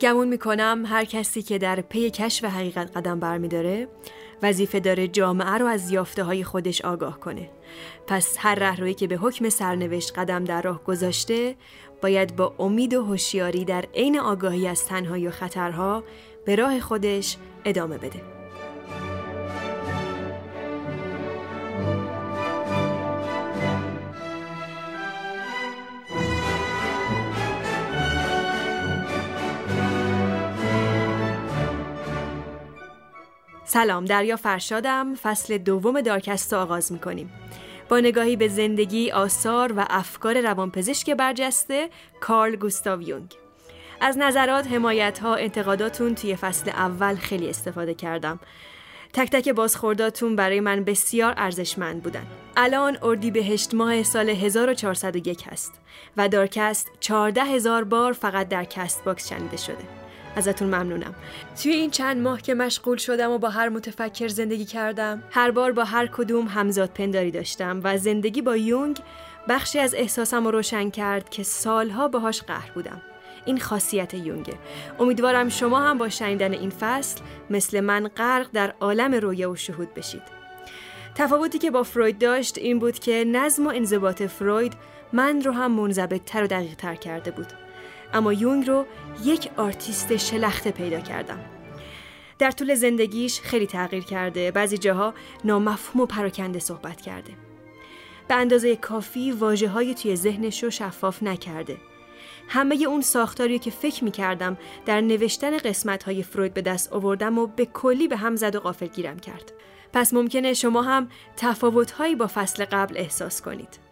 گمون می‌کنم هر کسی که در پی کشف حقیقت قدم برمیداره وظیفه داره جامعه رو از یافته های خودش آگاه کنه. پس هر رهروی که به حکم سرنوشت قدم در راه گذاشته باید با امید و هوشیاری در عین آگاهی از تنهایی و خطرها به راه خودش ادامه بده. سلام دریا فرشادم فصل دوم دارکست آغاز می‌کنیم با نگاهی به زندگی، آثار و افکار روانپزشک برجسته کارل گوستاو یونگ از نظرات، حمایت ها، انتقاداتون توی فصل اول خیلی استفاده کردم تک تک بازخورداتون برای من بسیار ارزشمند بودن. الان اردیبهشت ماه سال 1401 هست و دارکست 14 هزار بار فقط در Castbox شنیده شده. ازتون ممنونم. توی این چند ماه که مشغول شدم و با هر متفکر زندگی کردم هر بار با هر کدوم همزاد پنداری داشتم و زندگی با یونگ بخشی از احساسم رو روشن کرد که سالها باهاش قهر بودم. این خاصیت یونگه. امیدوارم شما هم با شنیدن این فصل مثل من غرق در عالم رویا و شهود بشید. تفاوتی که با فروید داشت این بود که نظم و انضباط فروید من رو هم منضبطتر و دقیق تر کرده بود. اما یونگ رو یک آرتیست شلخته پیدا کردم. در طول زندگیش خیلی تغییر کرده. بعضی جاها نامفهوم و پراکنده صحبت کرده. به اندازه کافی واژه های توی ذهنش رو شفاف نکرده. همه اون ساختاری که فکر می کردم در نوشتن قسمت های فروید به دست آوردم و به کلی به هم زد و غافل گیرم کرد. پس ممکنه شما هم تفاوت با فصل قبل احساس کنید.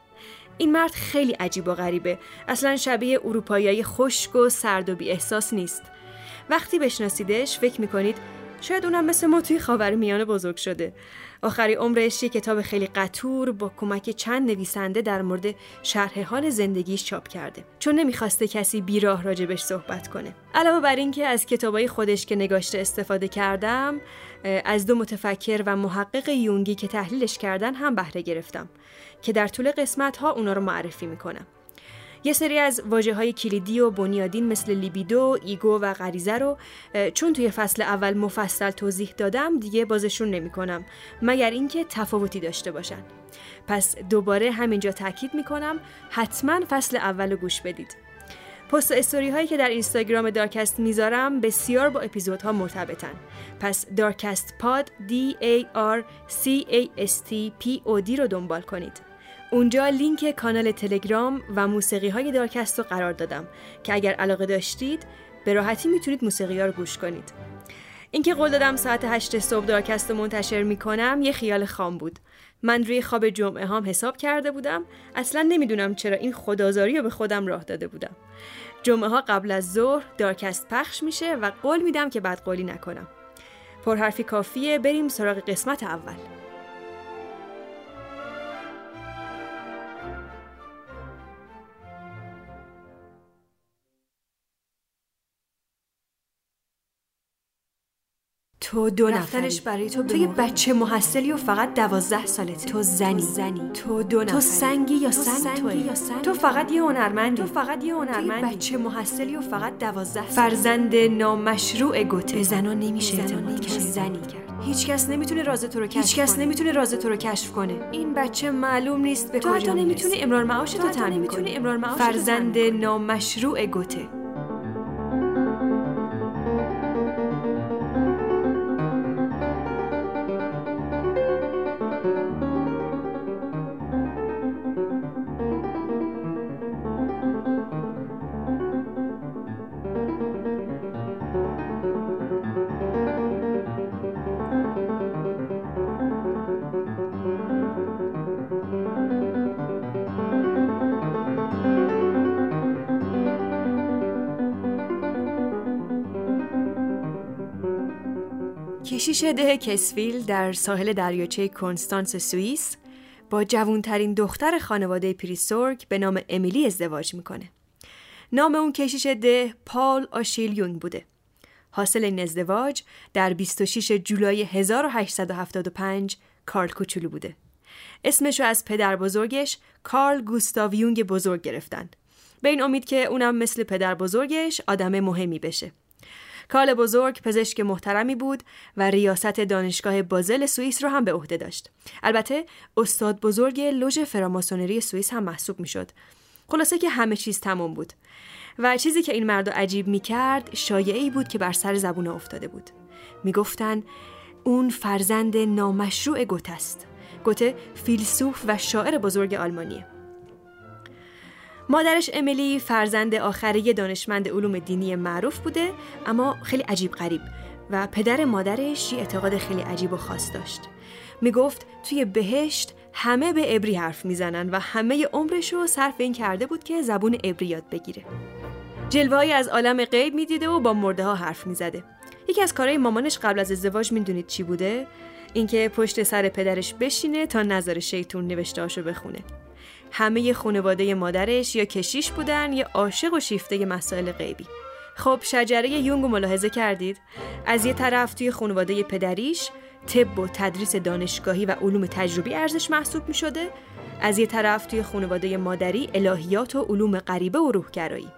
این مرد خیلی عجیب و غریبه. اصلا شبیه اروپایی خشک و سرد و بی احساس نیست. وقتی بشناسیدش فکر می‌کنید شاید اونم مثل ما توی خاور میانه بزرگ شده. آخری عمرش یه کتاب خیلی قطور با کمک چند نویسنده در مورد شرح حال زندگیش چاپ کرده. چون نمی‌خواسته کسی بیراه راجبش صحبت کنه. علاوه بر اینکه از کتابای خودش که نگاشته استفاده کردم از دو متفکر و محقق یونگی که تحلیلش کردن هم بهره گرفتم. که در طول قسمت ها اونا رو معرفی می‌کنم یه سری از واژه های کلیدی و بنیادین مثل libido، ego و غریزه رو چون توی فصل اول مفصل توضیح دادم دیگه بازشون نمی کنم مگر اینکه تفاوتی داشته باشن. پس دوباره همینجا تاکید می کنم حتما فصل اول رو گوش بدید. پست استوری هایی که در اینستاگرام دارکست می‌ذارم بسیار با اپیزودها مرتبطن. پس دارکست پاد D A R C A S T P O D رو دنبال کنید. اونجا لینک کانال تلگرام و موسیقی های دارکست رو قرار دادم که اگر علاقه داشتید به راحتی می‌تونید موسیقی ها رو گوش کنید. اینکه قول دادم ساعت 8 صبح دارکست رو منتشر می‌کنم یه خیال خام بود. من روی خواب جمعه هم حساب کرده بودم اصلا نمی‌دونم چرا این خدازاری رو به خودم راه داده بودم. جمعه ها قبل از ظهر دارکست پخش میشه و قول میدم که بعد قولی نکنم. پرحرفی کافیه بریم سراغ قسمت اول. تو دو نفرش برای تو تو یه بچه محصلی و فقط دوازده سالته. تو زنی. زنی. تو دو نفری. تو سنگی یا سنگ توی یا سنگ تو فقط یه هنرمندی. تو فقط یه هنرمندی. بچه محصلی و فقط دوازده فرزند نامشروع گوته. زنا نمیشه اعتماد کرد. زنی کرد. هیچکس نمی‌تونه راز تو رو کشف هیچکس نمی‌تونه راز تو رو کشف کنه. این بچه معلوم نیست به کجا تو حتی نمی‌تونه امرار معاش تو تامین کنه فرزند نامشروع گوته. کشیش ده کسویل در ساحل دریاچه کنستانس سوئیس با جوانترین دختر خانواده پریسورگ به نام امیلی ازدواج می‌کنه. نام اون کشیش ده پال آشیل یونگ بوده. حاصل این ازدواج در 26 جولای 1875 کارل کوچولو بوده. اسمش رو از پدر بزرگش کارل گوستاو یونگ بزرگ گرفتن. به این امید که اونم مثل پدر بزرگش آدم مهمی بشه. کارل بزرگ پزشک محترمی بود و ریاست دانشگاه بازل سوئیس رو هم به عهده داشت. البته استاد بزرگ لوژ فراماسونری سوئیس هم محسوب می‌شد. خلاصه که همه چیز تمام بود. و چیزی که این مرد عجیب می کرد شایعی بود که بر سر زبون افتاده بود. می‌گفتند اون فرزند نامشروع گوت است. گوته فیلسوف و شاعر بزرگ آلمانیه. مادرش امیلی فرزند آخری دانشمند علوم دینی معروف بوده اما خیلی عجیب غریب و پدر مادرش یه اعتقاد خیلی عجیب و خاص داشت. می گفت توی بهشت همه به عبری حرف می‌زنن و همه عمرش رو صرف این کرده بود که زبون عبری یاد بگیره. جلوهایی از عالم غیب می‌دیده و با مرده ها حرف می‌زده. یکی از کارهای مامانش قبل از ازدواج می‌دونید چی بوده؟ اینکه پشت سر پدرش بشینه تا نظر شیطون نوشتهاشو بخونه. همه خانواده مادرش یا کشیش بودن یا عاشق و شیفته مسائل غیبی. خب شجره یونگ رو ملاحظه کردید؟ از یه طرف توی خانواده پدریش طب و تدریس دانشگاهی و علوم تجربی ارزش محسوب می شده از یه طرف توی خانواده مادری الهیات و علوم غریبه و روحگرایی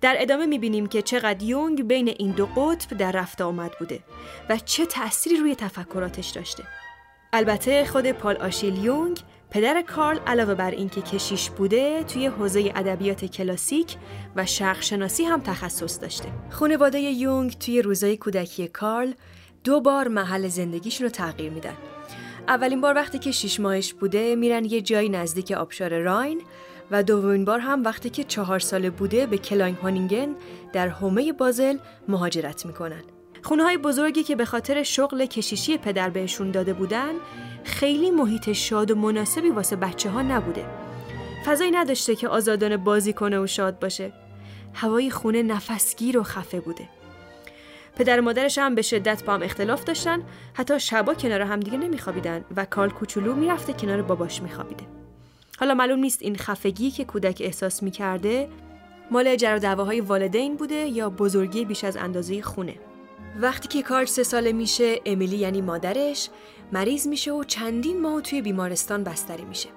در ادامه می‌بینیم که چقدر یونگ بین این دو قطب در رفت آمد بوده و چه تأثیری روی تفکراتش داشته البته خود پال آشیل یونگ پدر کارل علاوه بر اینکه کشیش بوده توی حوزه ادبیات کلاسیک و شرق شناسی هم تخصص داشته. خانواده یونگ توی روزای کودکی کارل دو بار محل زندگیشون رو تغییر میدن. اولین بار وقتی که شیش ماهش بوده میرن یه جایی نزدیک آبشار راین و دومین بار هم وقتی که چهار ساله بوده به کلاین هانینگن در حومه بازل مهاجرت می‌کنن. خونه های بزرگی که به خاطر شغل کشیشی پدر بهشون داده بودن خیلی محیط شاد و مناسبی واسه بچه ها نبوده. فضایی نداشته که آزادانه بازی کنه و شاد باشه. هوای خونه نفسگیر و خفه بوده. پدر و مادرش هم به شدت با هم اختلاف داشتن حتی شبا کنار هم دیگه نمیخوابیدن و کال کوچولو می‌رفته کنار باباش میخوابیده حالا معلوم نیست این خفگی که کودک احساس می‌کرده مال جر دعواهای والدین بوده یا بزرگی بیش از اندازه خونه وقتی که کارل سه ساله میشه امیلی یعنی مادرش مریض میشه و چندین ماه توی بیمارستان بستری میشه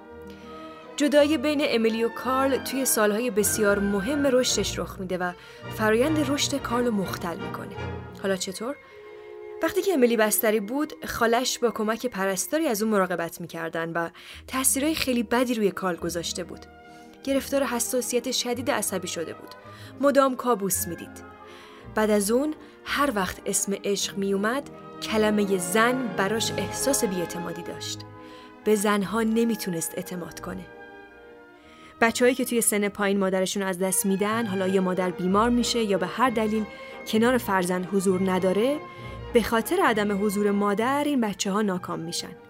جدایی بین امیلی و کارل توی سالهای بسیار مهم رشدش رخ میده و فرایند رشد کارل رو مختل می‌کنه. حالا چطور؟ وقتی که امیلی بستری بود، خالش با کمک پرستاری از اون مراقبت می‌کردن و تاثیرهای خیلی بدی روی کارل گذاشته بود. گرفتار حساسیت شدید عصبی شده بود. مدام کابوس می‌دید. بعد از اون هر وقت اسم عشق میومد کلمه زن براش احساس بیاعتمادی داشت. به زنها نمی‌تونست اعتماد کنه. بچههایی که توی سن پایین مادرشون از دست میدن حالا یا مادر بیمار میشه یا به هر دلیل کنار فرزند حضور نداره به خاطر عدم حضور مادر این بچه ها ناکام میشن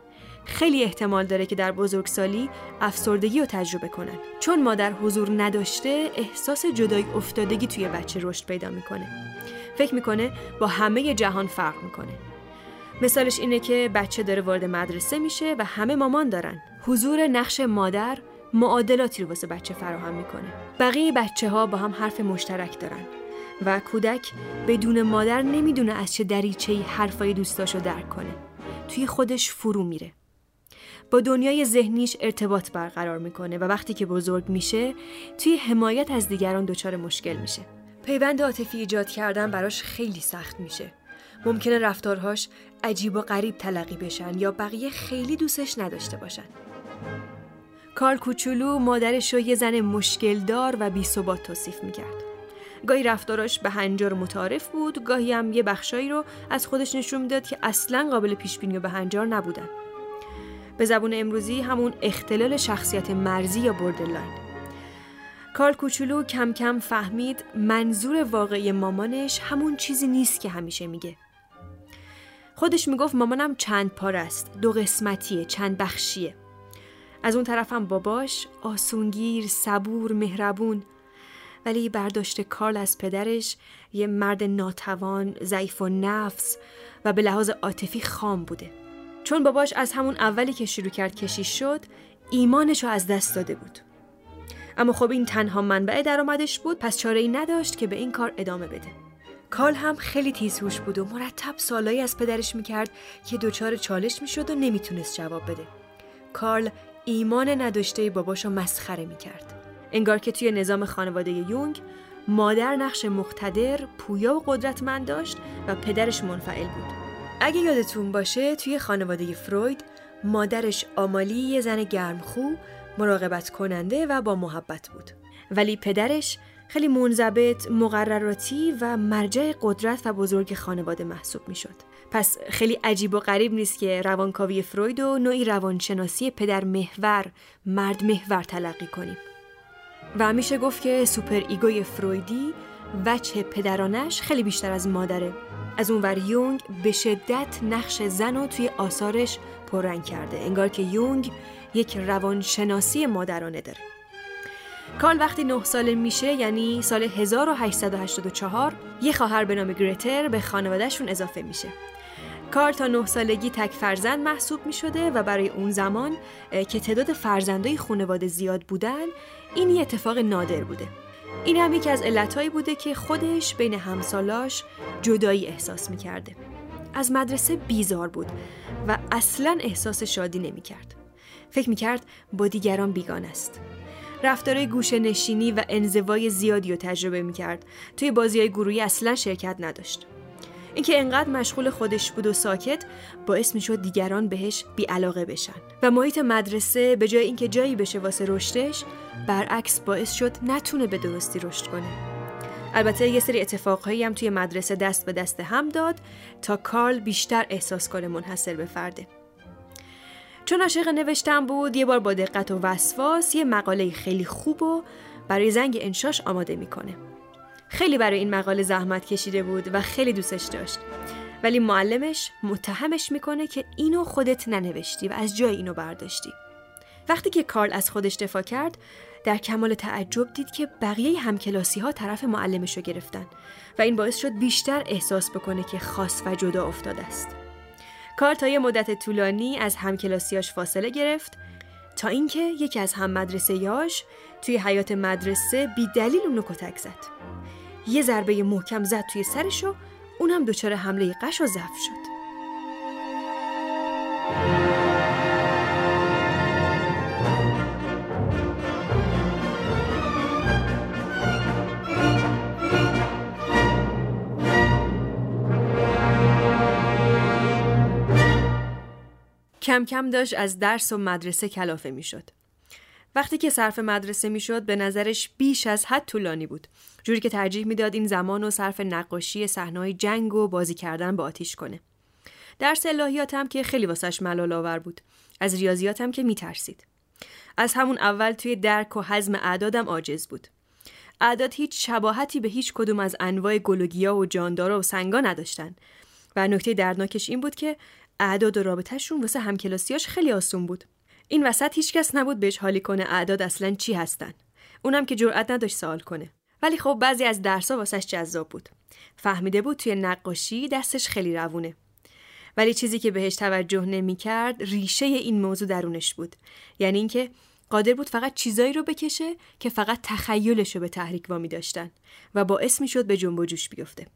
خیلی احتمال داره که در بزرگسالی افسردگی رو تجربه کنن چون مادر حضور نداشته احساس جدایی افتادگی توی بچه رشد پیدا می‌کنه. فکر می‌کنه با همه جهان فرق می‌کنه. مثالش اینه که بچه داره وارد مدرسه میشه و همه مامان دارن. حضور نقش مادر معادلاتی رو واسه بچه فراهم می‌کنه. بقیه بچه ها با هم حرف مشترک دارن و کودک بدون مادر نمی‌دونه از چه دریچه حرفای دوستاشو درک کنه. توی خودش فرو میره. با دنیای ذهنیش ارتباط برقرار می‌کنه و وقتی که بزرگ میشه توی حمایت از دیگران دچار مشکل میشه پیوند عاطفی ایجاد کردن براش خیلی سخت میشه ممکنه رفتارهاش عجیب و غریب تلقی بشن یا بقیه خیلی دوستش نداشته باشن کارل کوچولو مادرش رو یه زن مشکلدار و بی ثبات توصیف می‌کرد. گاهی رفتاراش به هنجار متعارف بود، گاهی هم یه بخشایی رو از خودش نشون می‌داد که اصلا قابل پیش بینی و بهنجار نبودن. به زبون امروزی همون اختلال شخصیت مرزی یا borderline. کارل کوچولو کم کم فهمید منظور واقعی مامانش همون چیزی نیست که همیشه میگه. خودش می‌گفت مامانم چند پاره است، دو قسمتیه، چند بخشیه. از اون طرفم باباش آسونگیر، صبور، مهربون ولی برداشت کارل از پدرش یه مرد ناتوان، ضعیف و نفس و به لحاظ عاطفی خام بوده. چون باباش از همون اولی که شروع کرد کشیش شد، ایمانش رو از دست داده بود. اما خب این تنها منبع درآمدش بود پس چاره ای نداشت که به این کار ادامه بده. کارل هم خیلی تیزهوش بود و مرتب سالایی از پدرش می‌کرد که دچار چالش می‌شد و نمی‌تونست جواب بده. کارل ایمان نداشته باباشو مسخره می‌کرد. انگار که توی نظام خانواده یونگ مادر نقش مقتدر، پویا و قدرتمند داشت و پدرش منفعل بود. اگه یادتون باشه توی خانواده فروید مادرش آمالی یه زن گرمخو، مراقبت کننده و با محبت بود. ولی پدرش خیلی منضبط، مقرراتی و مرجع قدرت و بزرگ خانواده محسوب می شد. پس خیلی عجیب و غریب نیست که روانکاوی فروید و نوعی روانشناسی پدر محور، مرد محور تلقی کنیم. و میشه گفت که superego ی فرویدی وجه پدرانه‌ش خیلی بیشتر از مادره. از اونور یونگ به شدت نقش زن رو توی آثارش پررنگ کرده. انگار که یونگ یک روانشناسی مادرانه داره. کارل وقتی نه ساله میشه یعنی سال 1884 یه خواهر به نام گرتر به خانوادهشون اضافه میشه کارل تا نه سالگی تک فرزند محسوب می شده و برای اون زمان که تعداد فرزندای خانواده زیاد بودن این یه اتفاق نادر بوده این هم یکی از علتهایی بوده که خودش بین همسالاش جدایی احساس می کرده. از مدرسه بیزار بود و اصلا احساس شادی نمی کرد. فکر می کرد با دیگران بیگان است. رفتارهای گوشه نشینی و انزوای زیادی رو تجربه می کرد. توی بازی های گروهی اصلا شرکت نداشت. اینکه انقدر مشغول خودش بود و ساکت باعث می شد دیگران بهش بیعلاقه بشن. و محیط مدرسه به جای اینکه جایی بشه واسه رشدش برعکس باعث شد نتونه به درستی رشد کنه. البته یه سری اتفاقهایی هم توی مدرسه دست به دست هم داد تا کارل بیشتر احساس کنه منحصر به فرده. چون عاشق نوشتن بود یه بار با دقت و وسواس یه مقاله خیلی خوب و برای زنگ انشاش آماده می‌کنه. خیلی برای این مقاله زحمت کشیده بود و خیلی دوستش داشت. ولی معلمش متهمش می‌کنه که اینو خودت ننوشتی و از جای اینو برداشتی. وقتی که کارل از خودش دفاع کرد در کمال تعجب دید که بقیه همکلاسی ها طرف معلمش رو گرفتن و این باعث شد بیشتر احساس بکنه که خاص و جدا افتاده است. کار تا یه مدت طولانی از همکلاسیاش فاصله گرفت تا اینکه یکی از هم مدرسه یاش توی حیات مدرسه بی دلیل اونو کتک زد. یه ضربه محکم زد توی سرش و اونم دچار حمله قش و ضعف شد کم کم داشت از درس و مدرسه کلافه می‌شد. وقتی که صرف مدرسه می‌شد به نظرش بیش از حد طولانی بود. جوری که ترجیح می‌داد این زمان و صرف نقاشی صحنه‌های جنگ و بازی کردن با آتیش کنه. درس الهیات که خیلی واسش ملال آور بود. از ریاضیات هم که میترسید. از همون اول توی درک و حزم اعدادم عاجز بود. اعداد هیچ شباهتی به هیچ کدوم از انواع گلوگیا و جاندارا و سنگا نداشتن. و نکته دردناکش این بود که اعداد و رابطهشون واسه همکلاسیاش خیلی آسون بود. این وسط هیچکس نبود بهش حالی کنه اعداد اصلا چی هستن. اونم که جرئت نداشت سوال کنه. ولی خب بعضی از درسا واسش جذاب بود. فهمیده بود توی نقاشی دستش خیلی روونه. ولی چیزی که بهش توجه نمی‌کرد ریشه این موضوع درونش بود. یعنی اینکه قادر بود فقط چیزایی رو بکشه که فقط تخیلش رو به تحریک وامی داشتن و باعث می‌شد به جنب و جوش بیفته.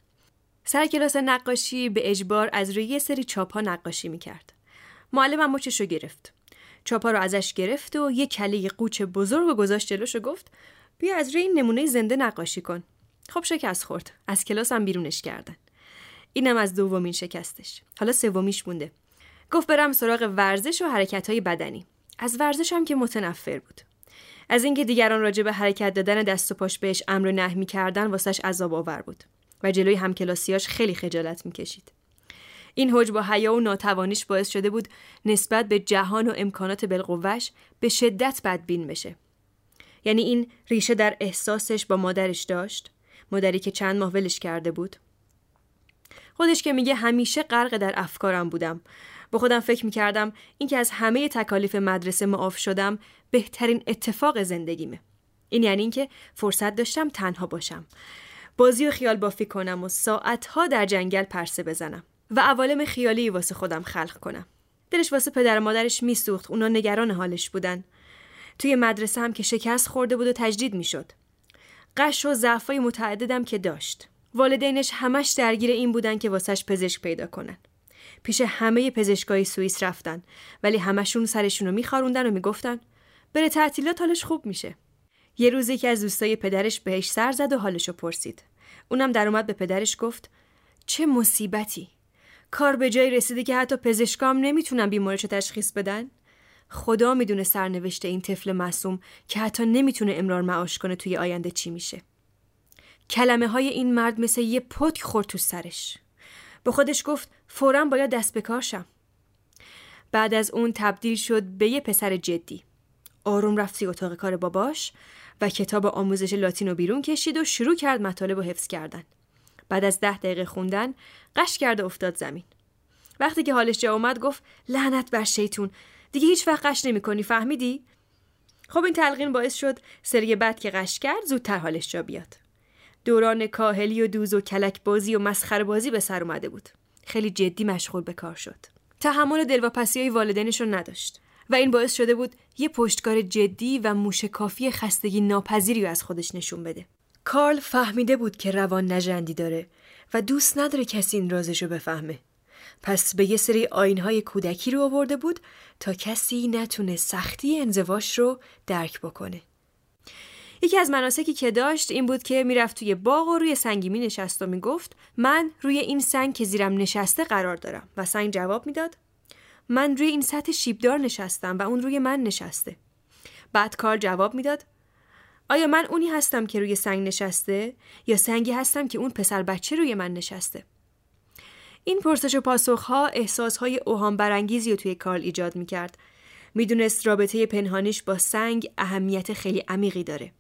سر کلاس نقاشی به اجبار از روی یه سری چاپ ها نقاشی می‌کرد. معلمم مچش رو گرفت. چاپا رو ازش گرفت و یه کله قوچ بزرگ و گذاشت جلوش و گفت بیا از روی این نمونه زنده نقاشی کن. خب شکست خورد. از کلاس هم بیرونش کردن. اینم از دومین شکستش. حالا سومیش مونده. گفت برم سراغ ورزش و حرکت های بدنی. از ورزش هم که متنفر بود. از اینکه دیگران راجع به حرکت دادن دست و پاش بهش امر و نهی می‌کردن واسش عذاب آور بود. و جلوی همکلاسیاش خیلی خجالت می‌کشید. این حج با حیا و ناتوانیش باعث شده بود نسبت به جهان و امکانات بالقوهش به شدت بدبین بشه. یعنی این ریشه در احساسش با مادرش داشت مادری که چند ماه ولش کرده بود. خودش که میگه همیشه غرق در افکارم بودم. با خودم فکر می‌کردم اینکه از همه تکالیف مدرسه معاف شدم بهترین اتفاق زندگیمه. این یعنی اینکه فرصت داشتم تنها باشم. بازی و خیال بافی کنم و ساعتها در جنگل پرسه بزنم. و عوالم خیالی واسه خودم خلق کنم. دلش واسه پدر و مادرش میسوخت اونا نگران حالش بودن. توی مدرسه هم که شکست خورده بود و تجدید می‌شد. قش و ضعفای متعددم که داشت. والدینش همش درگیر این بودن که واسش پزشک پیدا کنن. پیش همه پزشکای سوئیس رفتن ولی همشون سرشون رو میخاروندن و می‌گفتن بره تعطیلات حالش خوب میشه. یه روزی که از دوستای پدرش بهش سر زد و حالشو پرسید. اونم در اومد به پدرش گفت چه مصیبتی؟ کار به جایی رسیده که حتی پزشکام نمی‌تونن بیمارشو تشخیص بدن؟ خدا می‌دونه سرنوشته این طفل معصوم که حتی نمی‌تونه امرار معاش کنه توی آینده چی میشه. کلمه های این مرد مثل یه پک خورد تو سرش. به خودش گفت فورا باید دست به بعد از اون تبدیل شد به یه پسر جدی. آروم رفت اتاق کار باباش و کتاب آموزش لاتینو بیرون کشید و شروع کرد مطالب و حفظ کردن. بعد از ده دقیقه خوندن قش کرد و افتاد زمین. وقتی که حالش جا اومد گفت لعنت بر شیطون دیگه هیچ وقت قش نمی کنی فهمیدی؟ خب این تلقین باعث شد سری بعد که قش کرد زودتر حالش جا بیاد. دوران کاهلی و دوز و کلک بازی و مسخره بازی به سر اومده بود. خیلی جدی مشغول به کار شد. تحمل دلواپسی های والدینش رو نداشت. و این باعث شده بود یه پشتکار جدی و موشکافی خستگی ناپذیری از خودش نشون بده. کارل فهمیده بود که روان نجندی داره و دوست نداره کسی این رازشو بفهمه. پس به یه سری آینهای کودکی رو آورده بود تا کسی نتونه سختی انزواش رو درک بکنه. یکی از مناسکی که داشت این بود که می‌رفت توی باغ و روی سنگی می نشست و می‌گفت من روی این سنگ که زیرم نشسته قرار دارم و سنگ جواب می‌داد من روی این سطح شیبدار نشستم و اون روی من نشسته. بعد کار جواب می‌داد آیا من اونی هستم که روی سنگ نشسته یا سنگی هستم که اون پسر بچه روی من نشسته؟ این پرسش و پاسخها احساسهای اوهام برانگیزی رو توی کارل ایجاد می‌کرد. می‌دونست رابطه پنهانیش با سنگ اهمیت خیلی عمیقی داره.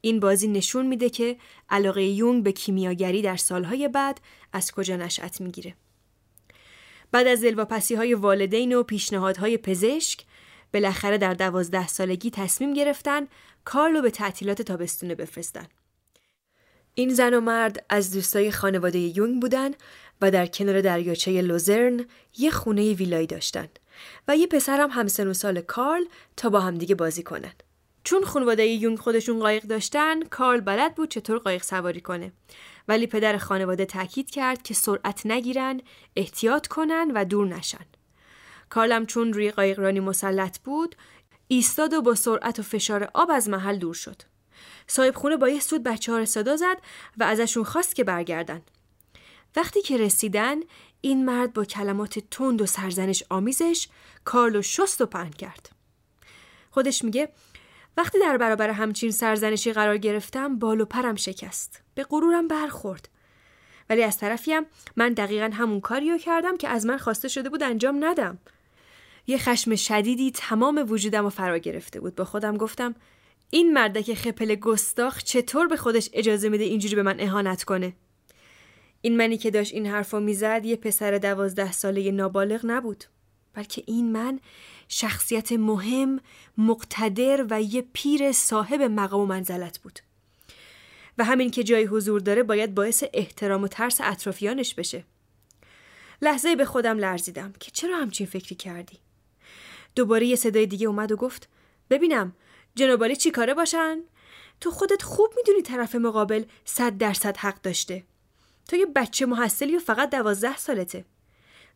این بازی نشون میده که علاقه یونگ به کیمیاگری در سالهای بعد از کجا نشأت می‌گیره. بعد از دلواپسی های والدین و پیشنهادهای پزشک بالاخره در دوازده سالگی تصمیم گرفتن کارلو به تعطیلات تابستونه بفرستن. این زن و مرد از دوستای خانواده یونگ بودن و در کنار دریاچه لوزرن یه خونه ویلایی داشتن و یه پسرم همسن و سال کارل تا با همدیگه بازی کنن. چون خانواده یونگ خودشون قایق داشتن، کارل بلد بود چطور قایق سواری کنه. ولی پدر خانواده تاکید کرد که سرعت نگیرن، احتیاط کنن و دور نشن. کارلم چون روی قایقرانی مسلط بود ایستاد و با سرعت و فشار آب از محل دور شد. صاحب خونه با یه سود بچه ها صدا زد و ازشون خواست که برگردن. وقتی که رسیدن این مرد با کلمات تند و سرزنش آمیزش کارلو شست و پهن کرد. خودش میگه وقتی در برابر همچین سرزنشی قرار گرفتم بال و پرم شکست. به غرورم برخورد. ولی از طرفیم من دقیقا همون کاریو کردم که از من خواسته شده بود انجام ندم. یه خشم شدیدی تمام وجودم رو فرا گرفته بود. با خودم گفتم این مردک خپل گستاخ چطور به خودش اجازه میده اینجوری به من اهانت کنه؟ این منی که داشت این حرفا می‌زد یه پسر دوازده ساله نابالغ نبود. بلکه این من شخصیت مهم مقتدر و یه پیر صاحب مقام و منزلت بود. و همین که جای حضور داره باید باعث احترام و ترس اطرافیانش بشه. لحظه به خودم لرزیدم که چرا همچین فکری کردی؟ دوباره یه صدای دیگه اومد و گفت ببینم جنابالی چی کاره باشن؟ تو خودت خوب می‌دونی طرف مقابل صد درصد حق داشته. تو یه بچه محصلی و فقط دوازده سالته.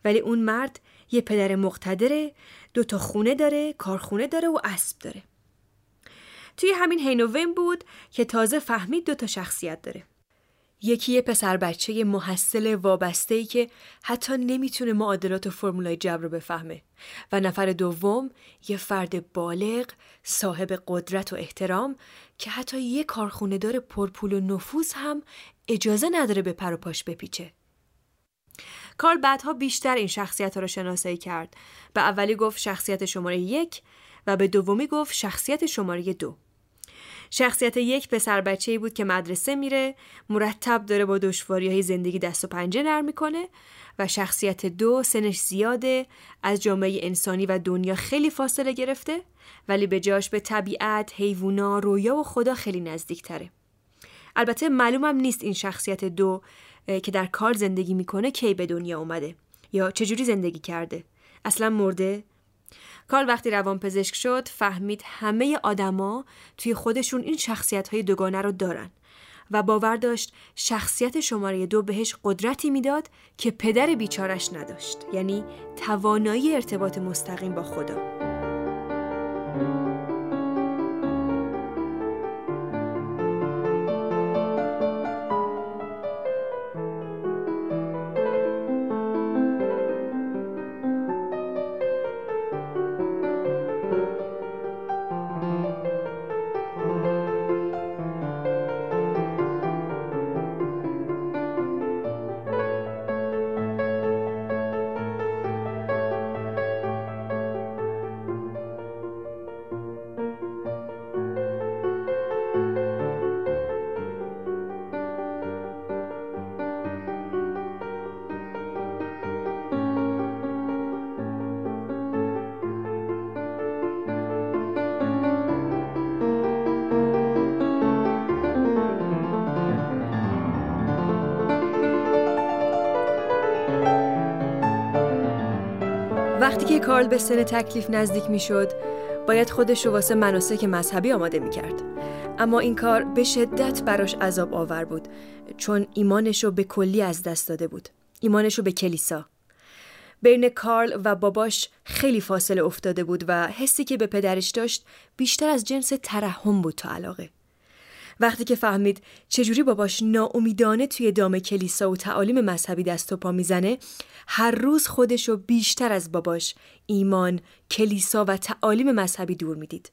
ولی اون مرد یه پدر مقتدره دو تا خونه داره کارخونه داره و اسب داره. توی همین هینوون بود که تازه فهمید دو تا شخصیت داره. یکی یه پسر بچه محصل وابسته ای که حتی نمی‌تونه معادلات و فرمولای جبر رو بفهمه و نفر دوم یه فرد بالغ صاحب قدرت و احترام که حتی یه کارخونه دار پرپول و نفوذ هم اجازه نداره به پر و پاش بپیچه. کارل بعدها بیشتر این شخصیت ها رو شناسایی کرد. به اولی گفت شخصیت شماره یک و به دومی گفت شخصیت شماره دو. شخصیت یک پسر بچه ای بود که مدرسه میره مرتب داره با دشواری های زندگی دست و پنجه نرم می‌کنه و شخصیت دو سنش زیاده از جامعه انسانی و دنیا خیلی فاصله گرفته ولی به جاش به طبیعت، حیوونا، رویا و خدا خیلی نزدیک تره. البته معلومم نیست این شخصیت دو که در کار زندگی می‌کنه کی به دنیا اومده یا چجوری زندگی کرده اصلا مرده کارل وقتی روان پزشک شد فهمید همه آدما توی خودشون این شخصیت های دوگانه رو دارن و باور داشت شخصیت شماره دو بهش قدرتی می‌داد که پدر بیچارش نداشت یعنی توانایی ارتباط مستقیم با خدا. وقتی که کارل به سن تکلیف نزدیک می‌شد باید خودش رو واسه مناسک مذهبی آماده می‌کرد. اما این کار به شدت براش عذاب آور بود چون ایمانش رو به کلی از دست داده بود. ایمانش رو به کلیسا. بین کارل و باباش خیلی فاصله افتاده بود و حسی که به پدرش داشت بیشتر از جنس ترحم بود تا علاقه. وقتی که فهمید چجوری باباش ناامیدانه توی دام کلیسا و تعالیم مذهبی دست و پا می‌زنه هر روز خودش رو بیشتر از باباش ایمان، کلیسا و تعالیم مذهبی دور می‌دید.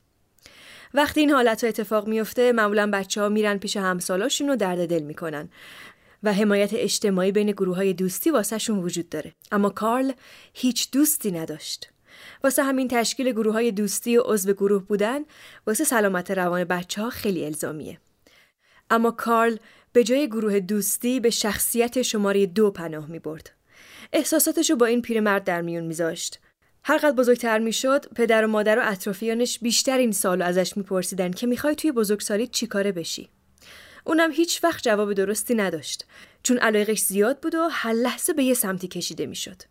وقتی این حالت اتفاق میفته معمولا بچه ها میرن پیش همسالاشون و درد دل می‌کنن و حمایت اجتماعی بین گروه های دوستی واسهشون وجود داره. اما کارل هیچ دوستی نداشت. واسه همین تشکیل گروه های دوستی و عضو گروه بودن واسه سلامت روان بچه ها خیلی الزامیه. اما کارل به جای گروه دوستی به شخصیت شماره دو پناه می برد. احساساتش با این پیرمرد در میون میذاشت. هرقدر بزرگتر می‌شد پدر و مادر و اطرافیانش بیشتر این سالو ازش میپرسیدن که می‌خوای توی بزرگسالی چیکاره بشی اونم هیچ وقت جواب درستی نداشت چون علایقش زیاد بود و هر لحظه به یه سمتی کشیده می‌شد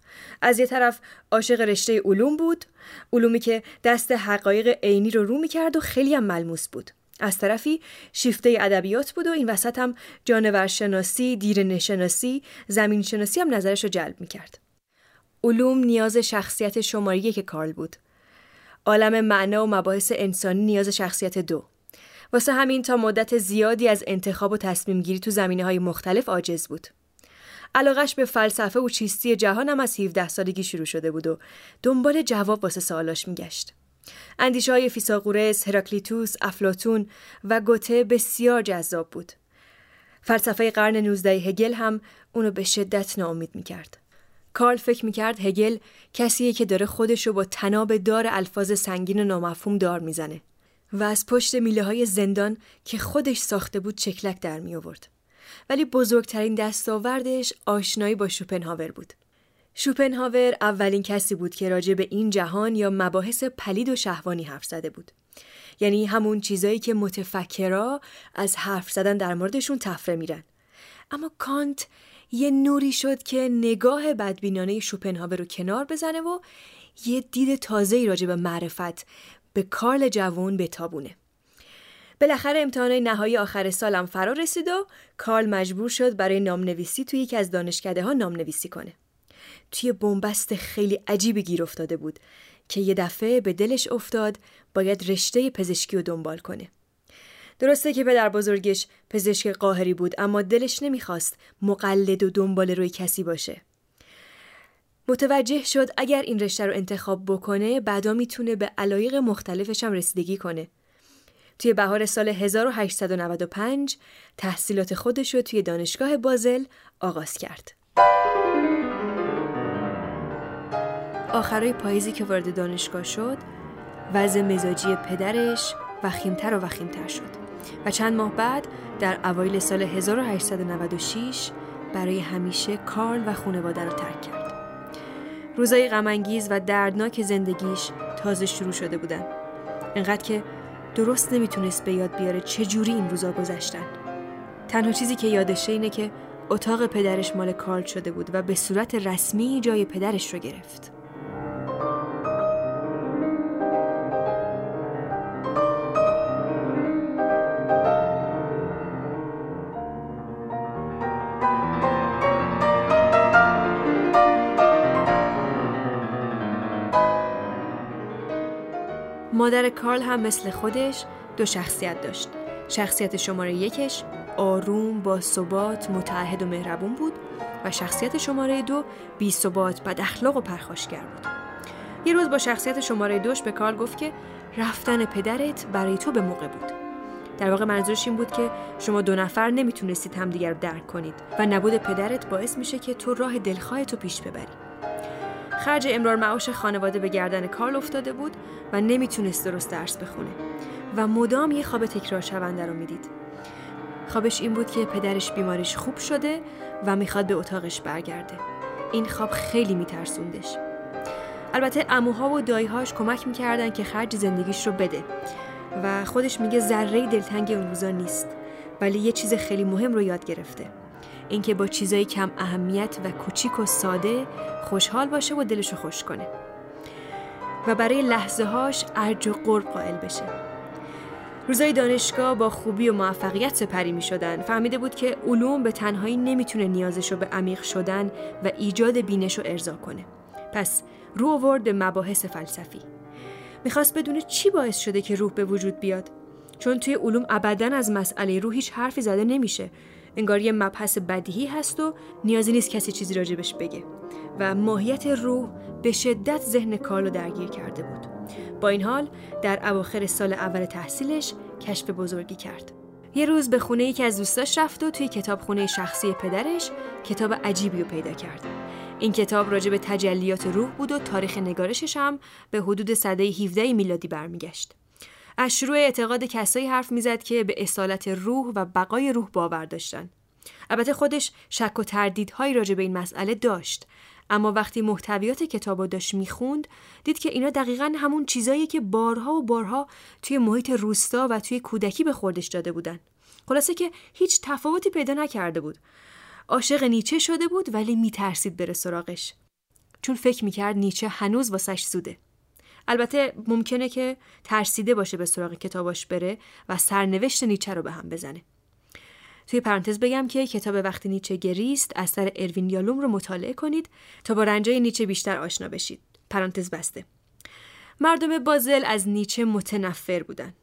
از یه طرف عاشق رشته علوم بود علومی که دست حقایق عینی رو رو می‌کرد و خیلی هم ملموس بود از طرفی شیفته ادبیات بود و این وسط هم جانورشناسی، دیرنشناسی، زمینشناسی هم نظرش رو جلب می‌کرد. علوم نیاز شخصیت شماره که کارل بود. عالم معنا و مباحث انسانی نیاز شخصیت دو. واسه همین تا مدت زیادی از انتخاب و تصمیم گیری تو زمینه های مختلف عاجز بود. علاقش به فلسفه و چیستی جهان هم از 17 سالگی شروع شده بود و دنبال جواب واسه سوالاش میگشت. اندیشه های فیساغورس، هراکلیتوس، افلاتون و گوته بسیار جذاب بود. فلسفه قرن 19 هگل هم اونو به شدت ناامید می‌کرد. کارل فکر می‌کرد هگل کسیه که داره خودشو با تناب دار الفاظ سنگین و نامفهوم دار می‌زنه و از پشت میله های زندان که خودش ساخته بود چکلک در می آورد. ولی بزرگترین دستاوردش آشنایی با شوپنهاور بود. شوپنهاور اولین کسی بود که راجع به این جهان یا مباحث پلید و شهوانی حرف زده بود. یعنی همون چیزایی که متفکرا از حرف زدن در موردشون تفره میرن. اما کانت یه نوری شد که نگاه بدبینانه شوپنهاور رو کنار بزنه و یه دید تازه‌ای راجع به معرفت به کارل جوون بتابونه. بالاخره امتحان نهایی آخر سالم فرا رسید و کارل مجبور شد برای نامنویسی توی یکی از دانشکده ها نامنویسی کنه. توی بنبست خیلی عجیبی گیر افتاده بود که یه دفعه به دلش افتاد باید رشته پزشکی رو دنبال کنه. درسته که پدر بزرگش پزشک قاهری بود اما دلش نمی‌خواست مقلد و دنبال روی کسی باشه. متوجه شد اگر این رشته رو انتخاب بکنه بعدا می‌تونه به علایق مختلفش هم رسیدگی کنه. توی بهار سال 1895 تحصیلات خودش رو توی دانشگاه بازل آغاز کرد. آخرای پاییزی که وارد دانشگاه شد وضع مزاجی پدرش وخیمتر و وخیمتر شد و چند ماه بعد در اوایل سال 1896 برای همیشه کارل و خانواده رو ترک کرد. روزای غمانگیز و دردناک زندگیش تازه شروع شده بودن. انقدر که درست نمی‌تونست به یاد بیاره چجوری این روزا گذشتن. تنها چیزی که یادشه اینه که اتاق پدرش مال کارل شده بود و به صورت رسمی جای پدرش رو گرفت. مادر کارل هم مثل خودش دو شخصیت داشت. شخصیت شماره یکش آروم با ثبات متعهد و مهربون بود و شخصیت شماره دو بی ثبات بد اخلاق و پرخاشگر بود. یه روز با شخصیت شماره دوش به کارل گفت که رفتن پدرت برای تو به موقع بود. در واقع منظورش این بود که شما دو نفر نمی‌تونستید همدیگر رو درک کنید و نبود پدرت باعث میشه که تو راه دلخواه تو پیش ببری. خرج امرار معاش خانواده به گردن کارل افتاده بود و نمی‌تونست درست درس بخونه و مدام یه خواب تکرار شونده رو می‌دید. خوابش این بود که پدرش بیماریش خوب شده و می‌خواد به اتاقش برگرده. این خواب خیلی میترسوندش. البته اموها و دایهاش کمک می‌کردن که خرج زندگیش رو بده و خودش میگه ذره دلتنگ اون روزا نیست ولی یه چیز خیلی مهم رو یاد گرفته اینکه با چیزای کم اهمیت و کوچیک و ساده خوشحال باشه و دلشو خوش کنه و برای لحظه هاش ارج و قرب قائل بشه روزای دانشگاه با خوبی و موفقیت سپری می شدن. فهمیده بود که علوم به تنهایی نمی‌تونه نیازش رو به عمیق شدن و ایجاد بینش رو ارضا کنه. پس رو آورد به مباحث فلسفی. می‌خواست بدونه چی باعث شده که روح به وجود بیاد. چون توی علوم ابدا از مسئله روح هیچ حرفی زده نمیشه. انگار یه مبحث بدیهی هست و نیازی نیست کسی چیزی راجبش بگه. و ماهیت روح به شدت ذهن کارلو درگیر کرده بود. با این حال در اواخر سال اول تحصیلش کشف بزرگی کرد. یه روز به خونه یکی از دوستاش رفت و توی کتابخونه شخصی پدرش کتاب عجیبی رو پیدا کرد. این کتاب راجع به تجلیات روح بود و تاریخ نگارشش هم به حدود سده 17 میلادی برمیگشت. از اعتقاد کسایی حرف می‌زد که به اصالت روح و بقای روح باور داشتن. البته خودش شک و تردیدهایی راجع به این مسئله داشت. اما وقتی محتویات کتاب داشت می‌خوند دید که اینا دقیقا همون چیزایی که بارها و بارها توی محیط روستا و توی کودکی به خوردش داده بودن. خلاصه که هیچ تفاوتی پیدا نکرده بود. عاشق نیچه شده بود ولی میترسید بره سراغش. چون فکر می‌کرد نیچه هنوز واسش زوده. البته ممکنه که ترسیده باشه به سراغ کتاباش بره و سرنوشت نیچه رو به هم بزنه توی پرانتز بگم که کتاب وقتی نیچه گریست اثر اروین یالوم رو مطالعه کنید تا با رنجای نیچه بیشتر آشنا بشید. پرانتز بسته. مردم بازل از نیچه متنفر بودن.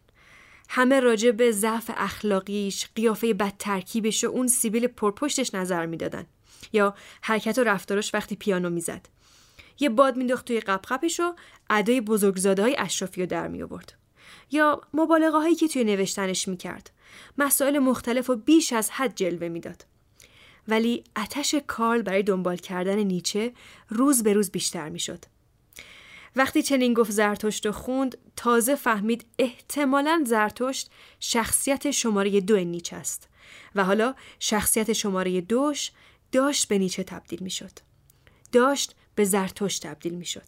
همه راجع به ضعف اخلاقیش، قیافه بد ترکیبش و اون سیبیل پرپشتش نظر می‌دادن. یا حرکت و رفتارش وقتی پیانو می‌زد. یه باد مینداخت توی قپقپش و ادای بزرگزاده های اشرافی رو در می آورد. یا مبالغه هایی که توی نوشتنش می‌کرد. مسائل مختلف و بیش از حد جلوه می‌داد. ولی اتش کارل برای دنبال کردن نیچه روز به روز بیشتر می‌شد. وقتی چنین گفت زرتشت خوند تازه فهمید احتمالا زرتشت شخصیت شماره دو نیچه است و حالا شخصیت شماره دوش داشت به نیچه تبدیل می شد. داشت به زرتشت تبدیل می شد.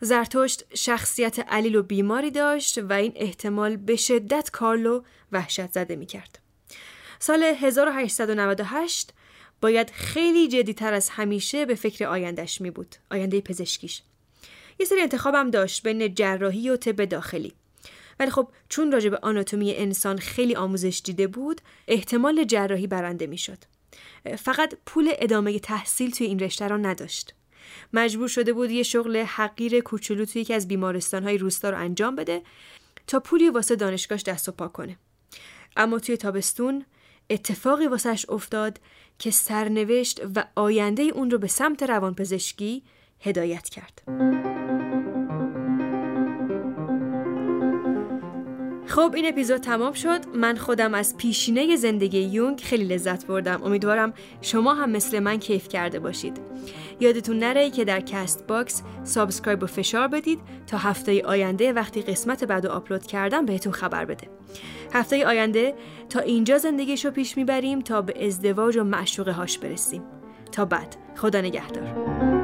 زرتشت شخصیت علیل و بیماری داشت و این احتمال به شدت کارلو وحشت زده می کرد. سال 1898 باید خیلی جدیتر از همیشه به فکر آیندهش می بود. آینده پزشکیش. یه سری انتخابم داشت بین جراحی و طب داخلی. ولی خب چون راجع به آناتومی انسان خیلی آموزش دیده بود احتمال جراحی برنده می شد. فقط پول ادامه تحصیل توی این رشته را نداشت. مجبور شده بود یه شغل حقیر کوچولو توی یکی از بیمارستانهای روستا رو انجام بده تا پولی واسه دانشگاهش دست و پا کنه اما توی تابستون اتفاقی واسهش افتاد که سرنوشت و آینده اون رو به سمت روانپزشکی هدایت کرد. خب این اپیزود تمام شد. من خودم از پیشینه زندگی یونگ خیلی لذت بردم. امیدوارم شما هم مثل من کیف کرده باشید. یادتون نره که در Castbox subscribe و فشار بدید تا هفته آینده وقتی قسمت بعد و آپلود کردم بهتون خبر بده. هفته آینده تا اینجا زندگیشو پیش می‌بریم تا به ازدواج و معشوقه هاش برسیم. تا بعد خدا نگهدار.